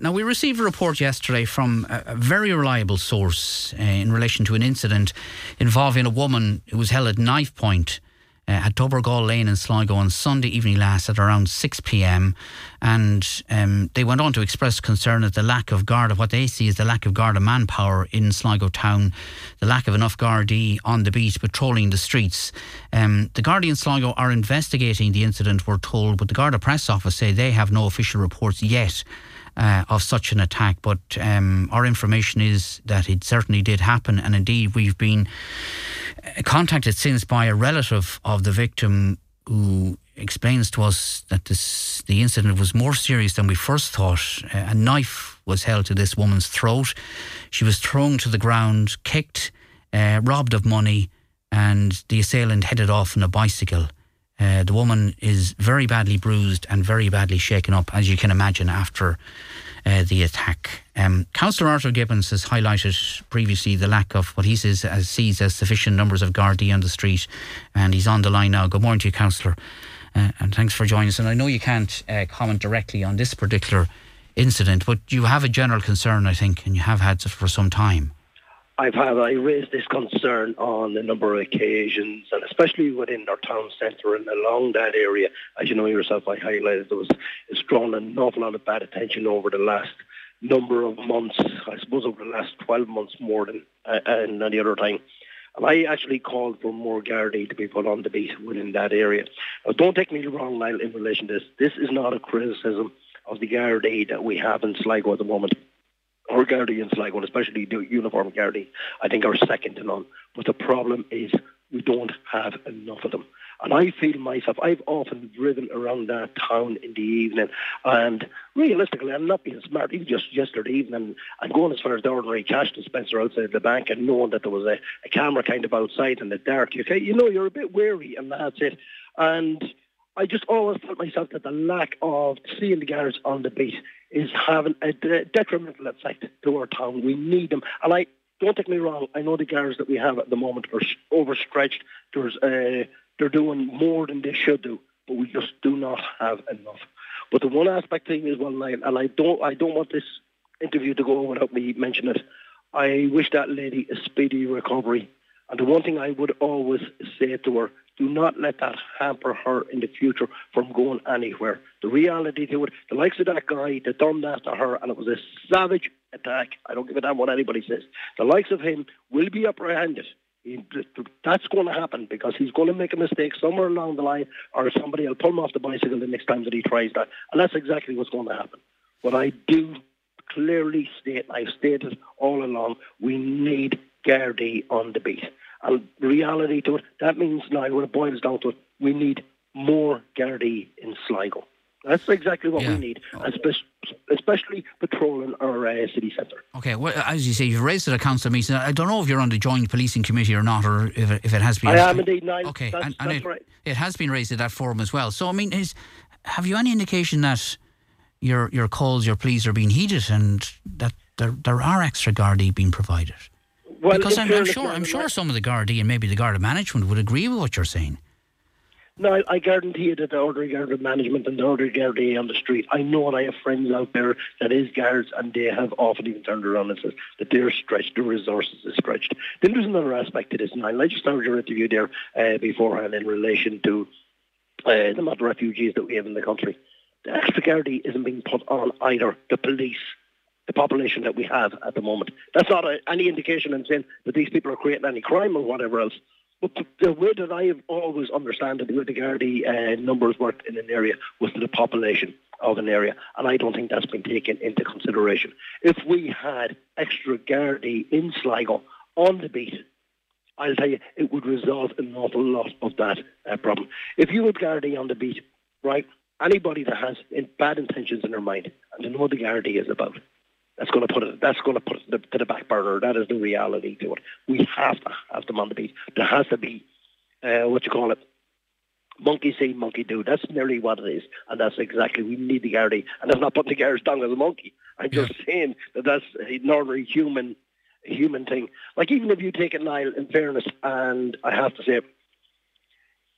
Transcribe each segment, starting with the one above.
Now, we received a report yesterday from a, very reliable source uh, in relation to an incident involving a woman who was held at knife point uh, at Tobergal Lane in Sligo on Sunday evening last at around 6 pm. And um, they went on to express concern at the lack of guard, what they see is the lack of guard of manpower in Sligo town, the lack of enough Gardaí on the beat patrolling the streets. Um, the Gardaí in Sligo are investigating the incident, we're told, but the Garda Press Office say they have no official reports yet uh, of such an attack. But um, our information is that it certainly did happen, and indeed we've been uh, contacted since by a relative of the victim who explains to us that this the incident was more serious than we first thought. Uh, a knife was held to this woman's throat. She was thrown to the ground, kicked, uh, robbed of money, and the assailant headed off on a bicycle. Uh, the woman is very badly bruised and very badly shaken up, as you can imagine, after uh, the attack. Um, Councillor Arthur Gibbons has highlighted previously the lack of what he says as, sees as sufficient numbers of Gardaí on the street, and he's on the line now. Good morning to you, Councillor, uh, and thanks for joining us. And I know you can't uh, comment directly on this particular incident, but you have a general concern, I think, and you have had for some time. I've had I raised this concern on a number of occasions, and especially within our town centre and along that area. As you know yourself, I highlighted there was it's drawn an awful lot of bad attention over the last number of months. I suppose over the last 12 months more than uh, and any other time. And I actually called for more Gardaí to be put on the beat within that area. Now, don't take me wrong, Niall, in relation to this. This is not a criticism of the Gardaí that we have in Sligo at the moment our Guardians, like one, especially the uniform Gardaí, I think are second to none. But the problem is we don't have enough of them. And I feel myself, I've often driven around that town in the evening, and realistically, I'm not being smart. Even just yesterday evening, I'm going as far as the ordinary cash dispenser outside the bank and knowing that there was a, a camera kind of outside in the dark. You, you know, you're a bit wary, and that's it. And I just always felt myself that the lack of seeing the guards on the beat is having a detrimental effect to our town. We need them. And I don't take me wrong, I know the guards that we have at the moment are overstretched. There's, uh, they're doing more than they should do, but we just do not have enough. But the one aspect thing is well, and I don't, I don't want this interview to go on without me mentioning it. I wish that lady a speedy recovery. And the one thing I would always say to her do not let that hamper her in the future from going anywhere. The reality to it, the likes of that guy that done that to her, and it was a savage attack. I don't give a damn what anybody says. The likes of him will be apprehended. That's going to happen because he's going to make a mistake somewhere along the line, or somebody will pull him off the bicycle the next time that he tries that, and that's exactly what's going to happen. But I do clearly state, I've stated all along, we need Gardaí on the beat. And reality to it, that means now when it boils down to it, we need more Gardaí in Sligo. That's exactly what yeah. we need, especially patrolling our uh, city centre. Okay, well, as you say, you've raised it at council meeting. I don't know if you're on the joint policing committee or not, or if it, if it has been. I am indeed. Okay, that's, and, and that's it, right. it has been raised at that forum as well. So, I mean, is, have you any indication that your your calls, your pleas are being heeded, and that there there are extra Gardaí being provided? Well, because I'm, I'm, sure, I'm sure some of the Gardaí and maybe the Garda management would agree with what you're saying. No, I guarantee you that the order Garda management and the order Garda on the street, I know and I have friends out there that is guards and they have often even turned around and said that they're stretched, the resources are stretched. Then there's another aspect to this, and I just heard your interview there uh, beforehand in relation to uh, the amount of refugees that we have in the country. The extra Garda isn't being put on either the police the population that we have at the moment. That's not a, any indication in saying that these people are creating any crime or whatever else. But the, the way that I have always understood the way the Gardaí uh, numbers worked in an area was the population of an area, and I don't think that's been taken into consideration. If we had extra Gardaí in Sligo on the beat, I'll tell you, it would resolve an awful lot of that uh, problem. If you had Gardaí on the beat, right, anybody that has bad intentions in their mind, and they know what the Gardaí is about, that's going to put it. That's going to put it to the back burner. That is the reality to it. We have to have them on the beat. There has to be uh, what you call it. Monkey see, monkey do. That's nearly what it is, and that's exactly we need the Gardaí. And that's not putting the Gardaí down as a monkey. I'm just saying that that's an ordinary human, human thing. Like even if you take it, Niall, in fairness, and I have to say,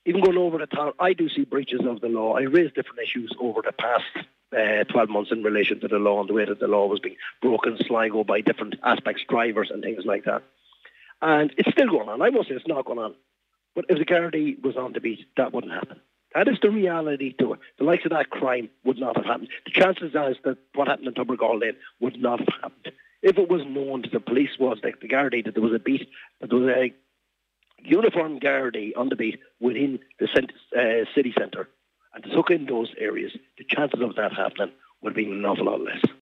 even going over the town, I do see breaches of the law. I raised different issues over the past uh, 12 months in relation to the law and the way that the law was being broken Sligo by different aspects, drivers and things like that. And it's still going on. I won't say it's not going on. But if the Gardaí was on the beat, that wouldn't happen. That is the reality to it. The likes of that crime would not have happened. The chances are that what happened in Tobergal Lane would not have happened. If it was known to the police was that the Gardaí that there was a beat, that there was a uniformed Gardaí on the beat within the uh, city centre and to took in those areas, the chances of that happening would be an awful lot less.